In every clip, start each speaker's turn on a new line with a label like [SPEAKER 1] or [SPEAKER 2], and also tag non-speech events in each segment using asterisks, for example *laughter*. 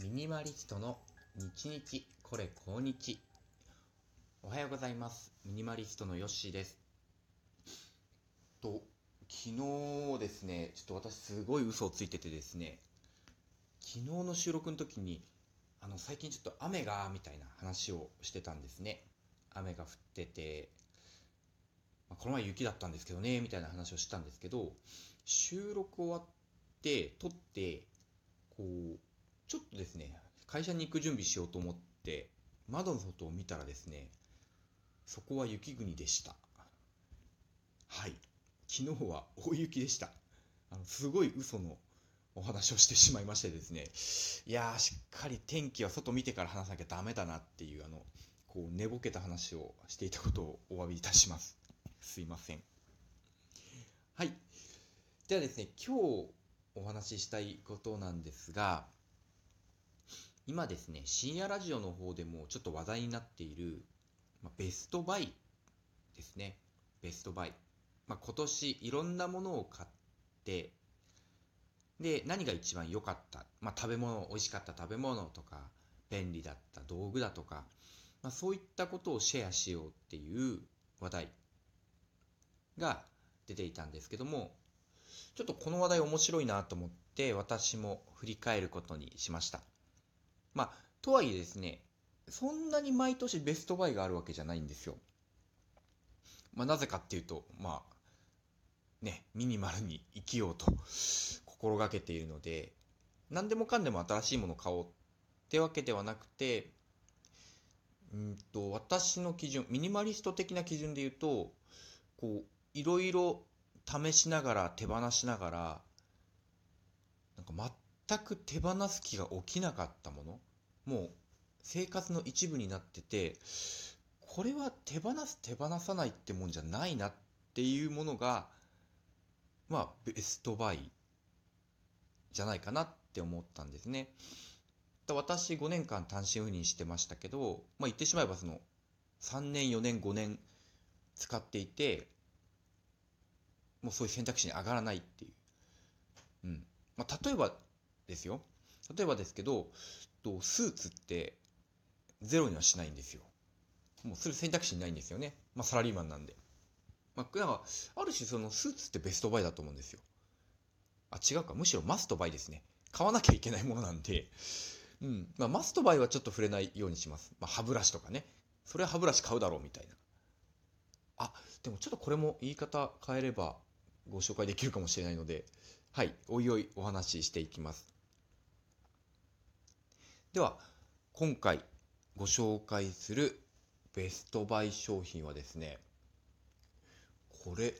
[SPEAKER 1] ミニマリストの日々これ今日。おはようございます。ミニマリストのヨッシーです。と昨日ですねちょっと私すごい嘘をついててですね昨日の収録の時にあの最近ちょっと雨がみたいな話をしてたんですね。雨が降ってて、まあ、この前雪だったんですけどねみたいな話をしたんですけど収録終わって撮ってこうちょっとですね会社に行く準備しようと思って窓の外を見たらですねそこは雪国でした。はい。昨日は大雪でした。あのすごい嘘のお話をしてしまいましてですねいやーしっかり天気は外見てから話さなきゃダメだなっていうあのこう寝ぼけた話をしていたことをお詫びいたします。すいません。はい。ではですね今日お話ししたいことなんですが今ですね深夜ラジオの方でもちょっと話題になっている、まあ、ベストバイですね。ベストバイ、まあ、今年いろんなものを買ってで何が一番良かった、まあ、食べ物美味しかった食べ物とか便利だった道具だとか、まあ、そういったことをシェアしようっていう話題が出ていたんですけどもちょっとこの話題面白いなと思って私も振り返ることにしました。まあ、とはいえですね、そんなに毎年ベストバイがあるわけじゃないんですよ。まあ、なぜかっていうと、まあ、ね、ミニマルに生きようと *laughs* 心がけているので、何でもかんでも新しいものを買おうってわけではなくて、うんと、私の基準、ミニマリスト的な基準で言うと、こう、いろいろ試しながら手放しながら、なんか全く手放す気が起きなかったもの。もう生活の一部になっててこれは手放す手放さないってもんじゃないなっていうものがまあベストバイじゃないかなって思ったんですね。私5年間単身赴任してましたけど、まあ、言ってしまえばその3年4年5年使っていてもうそういう選択肢に上がらないっていう、うん。まあ、例えばですよ。例えばですけど、スーツってゼロにはしないんですよ。もうする選択肢ないんですよね。まあサラリーマンなんで。まあ、なんか、ある種そのスーツってベストバイだと思うんですよ。あ、違うか。むしろマストバイですね。買わなきゃいけないものなんで、うん。まあマストバイはちょっと触れないようにします。まあ歯ブラシとかね。それは歯ブラシ買うだろうみたいな。あ、でもちょっとこれも言い方変えればご紹介できるかもしれないので、はい、おいおいお話ししていきます。では今回ご紹介するベストバイ商品はですねこれ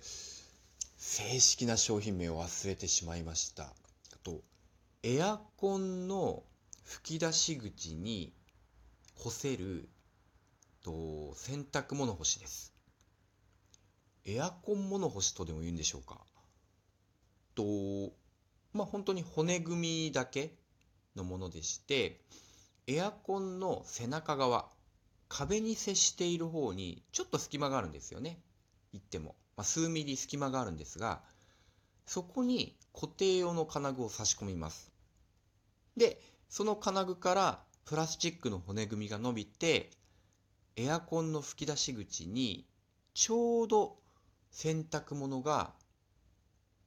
[SPEAKER 1] 正式な商品名を忘れてしまいました。あとエアコンの吹き出し口に干せると洗濯物干しです。エアコン物干しとでも言うんでしょうか？とまあ本当に骨組みだけのものでして、エアコンの背中側、壁に接している方にちょっと隙間があるんですよね。言っても。まあ、数ミリ隙間があるんですが、そこに固定用の金具を差し込みます。で、その金具からプラスチックの骨組みが伸びて、エアコンの吹き出し口にちょうど洗濯物が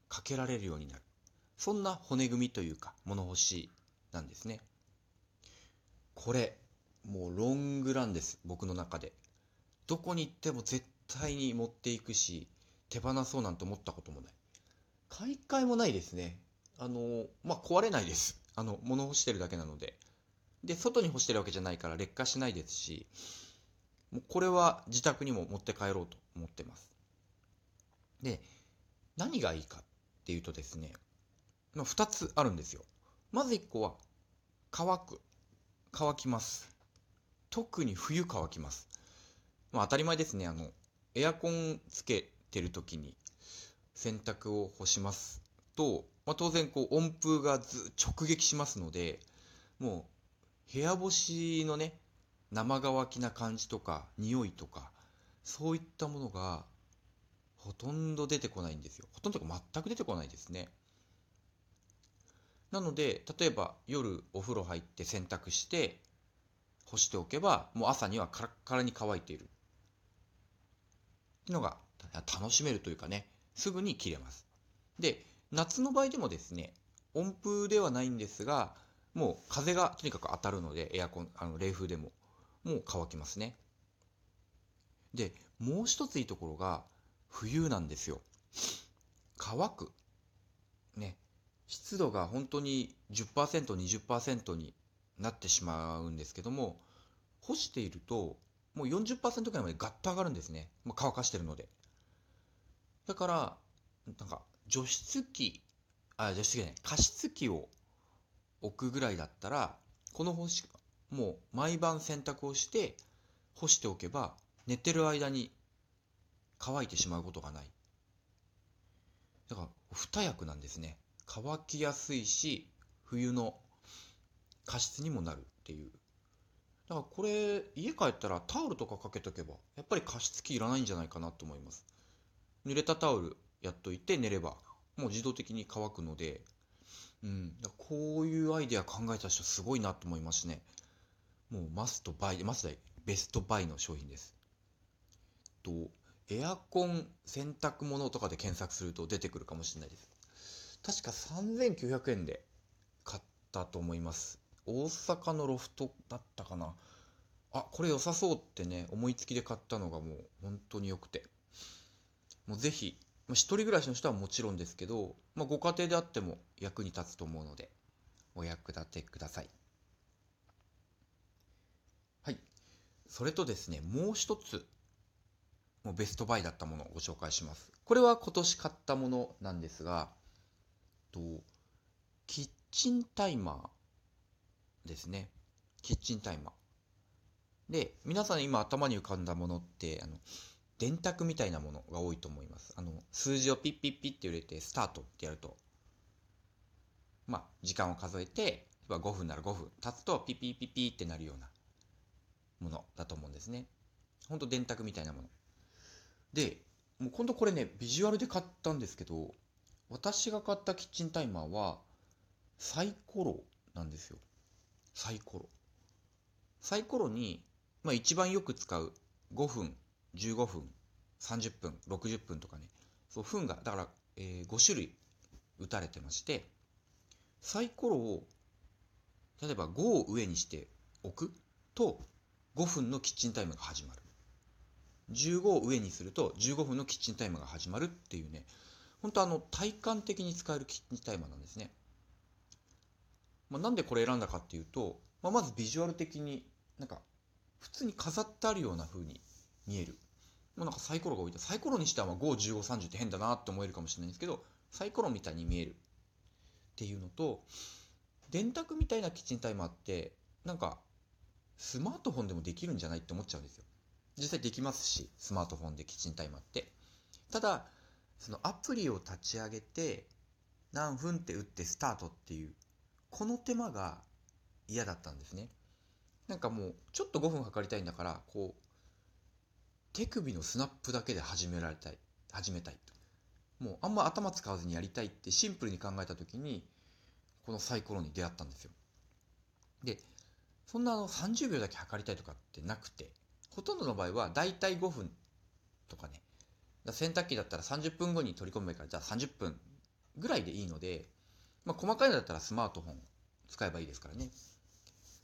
[SPEAKER 1] かけられるようになる。そんな骨組みというか物干しなんですね。これ、もうロングランです。僕の中で。どこに行っても絶対に持っていくし、手放そうなんて思ったこともない。買い替えもないですね。あの、まあ、壊れないです。あの、物干してるだけなので。で、外に干してるわけじゃないから劣化しないですし、もうこれは自宅にも持って帰ろうと思ってます。で、何がいいかっていうとですね、まあ、2つあるんですよ。まず1個は乾く。乾きます。特に冬乾きます。まあ、当たり前ですね。あの、エアコンつけてる時に洗濯を干しますと、まあ、当然こう温風がず直撃しますので、もう部屋干しのね、生乾きな感じとか匂いとか、そういったものがほとんど出てこないんですよ。ほとんどか全く出てこないですね。なので例えば夜お風呂入って洗濯して干しておけばもう朝にはカラッカラに乾いているってのが楽しめるというかねすぐに切れますで夏の場合でもですね温風ではないんですがもう風がとにかく当たるのでエアコンあの冷風でももう乾きますねでもう一ついいところが冬なんですよ。乾く。ね。湿度が本当に 10%20% になってしまうんですけども干しているともう40%くらいまでガッと上がるんですね、まあ、乾かしてるので。だからなんか除湿機あ除湿機じゃない加湿器を置くぐらいだったらこの干しもう毎晩洗濯をして干しておけば寝てる間に乾いてしまうことがない。だから二役なんですね。乾きやすいし冬の加湿にもなるっていう。だからこれ家帰ったらタオルとかかけとけばやっぱり加湿器いらないんじゃないかなと思います。濡れたタオルやっといて寝ればもう自動的に乾くので。うん、だこういうアイデア考えた人すごいなと思いますね。もうマストバイ、マストベストバイの商品です。と、エアコン洗濯物とかで検索すると出てくるかもしれないです。確か3900円で買ったと思います。大阪のロフトだったかな。あ、これ良さそうってね、思いつきで買ったのがもう本当に良くて。もうぜひまあ、一人暮らしの人はもちろんですけど、まあ、ご家庭であっても役に立つと思うので、お役立てください。はい。それとですね、もう一つ、もうベストバイだったものをご紹介します。これは今年買ったものなんですが、とキッチンタイマーですね。キッチンタイマー。で、皆さん今頭に浮かんだものって、あの、電卓みたいなものが多いと思います。あの、数字をピッピッピッって入れて、スタートってやると、まあ、時間を数えて、5分なら5分経つと、ピッピッピッピッってなるようなものだと思うんですね。ほんと電卓みたいなもの。で、もう今度これね、ビジュアルで買ったんですけど、私が買ったキッチンタイマーは、サイコロなんですよ。サイコロ。サイコロに、まあ一番よく使う5分15分30分60分とかねそう分がだから、えー、5種類打たれてましてサイコロを例えば5を上にしておくと5分のキッチンタイムが始まる15を上にすると15分のキッチンタイムが始まるっていうね。本当あの体感的に使えるキッチンタイマーなんですね、まあ、なんでこれ選んだかっていうと、まあ、まずビジュアル的になんか普通に飾ってあるような風に見える。もうなんかサイコロが置いてサイコロにしては5、15、30って変だなって思えるかもしれないんですけど、サイコロみたいに見える。っていうのと、電卓みたいなキッチンタイマーって、なんか、スマートフォンでもできるんじゃないって思っちゃうんですよ。実際できますし、スマートフォンでキッチンタイマーって。ただ、そのアプリを立ち上げて、何分って打ってスタートっていう、この手間が嫌だったんですね。なんかもう、ちょっと5分かかりたいんだから、こう、手首のスナップだけで始められたい始めたいともうあんま頭使わずにやりたいってシンプルに考えた時にこのサイコロに出会ったんですよでそんなあの30秒だけ測りたいとかってなくてほとんどの場合はだいたい5分とかね洗濯機だったら30分後に取り込むからじゃあ30分ぐらいでいいので、まあ、細かいのだったらスマートフォン使えばいいですからね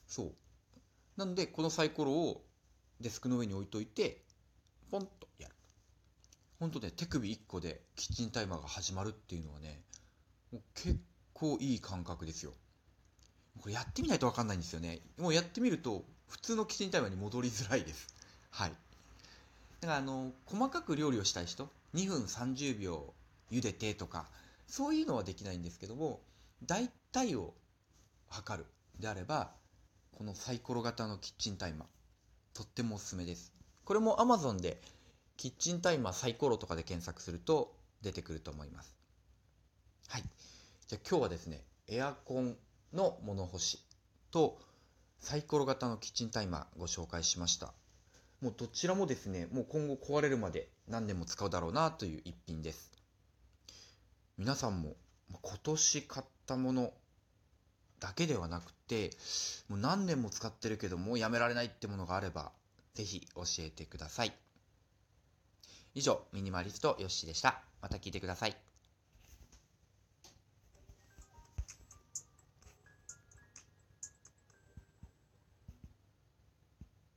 [SPEAKER 1] そうなのでこのサイコロをデスクの上に置いといてポンとやる。本当ね、手首1個でキッチンタイマーが始まるっていうのはね、もう結構いい感覚ですよ。これやってみないとわかんないんですよね。もうやってみると、普通のキッチンタイマーに戻りづらいです。はい。だからあの、細かく料理をしたい人、2分30秒茹でてとか、そういうのはできないんですけども、大体を測るであれば、このサイコロ型のキッチンタイマー、とってもおすすめです。これも Amazon でキッチンタイマーサイコロとかで検索すると出てくると思います。はい。じゃあ今日はですね、エアコンの物干しとサイコロ型のキッチンタイマーご紹介しました。もうどちらもですね、もう今後壊れるまで何年も使うだろうなという一品です。皆さんも今年買ったものだけではなくて、もう何年も使ってるけどもうやめられないってものがあれば、ぜひ教えてください。以上、ミニマリストヨッシーでした。また聞いてください。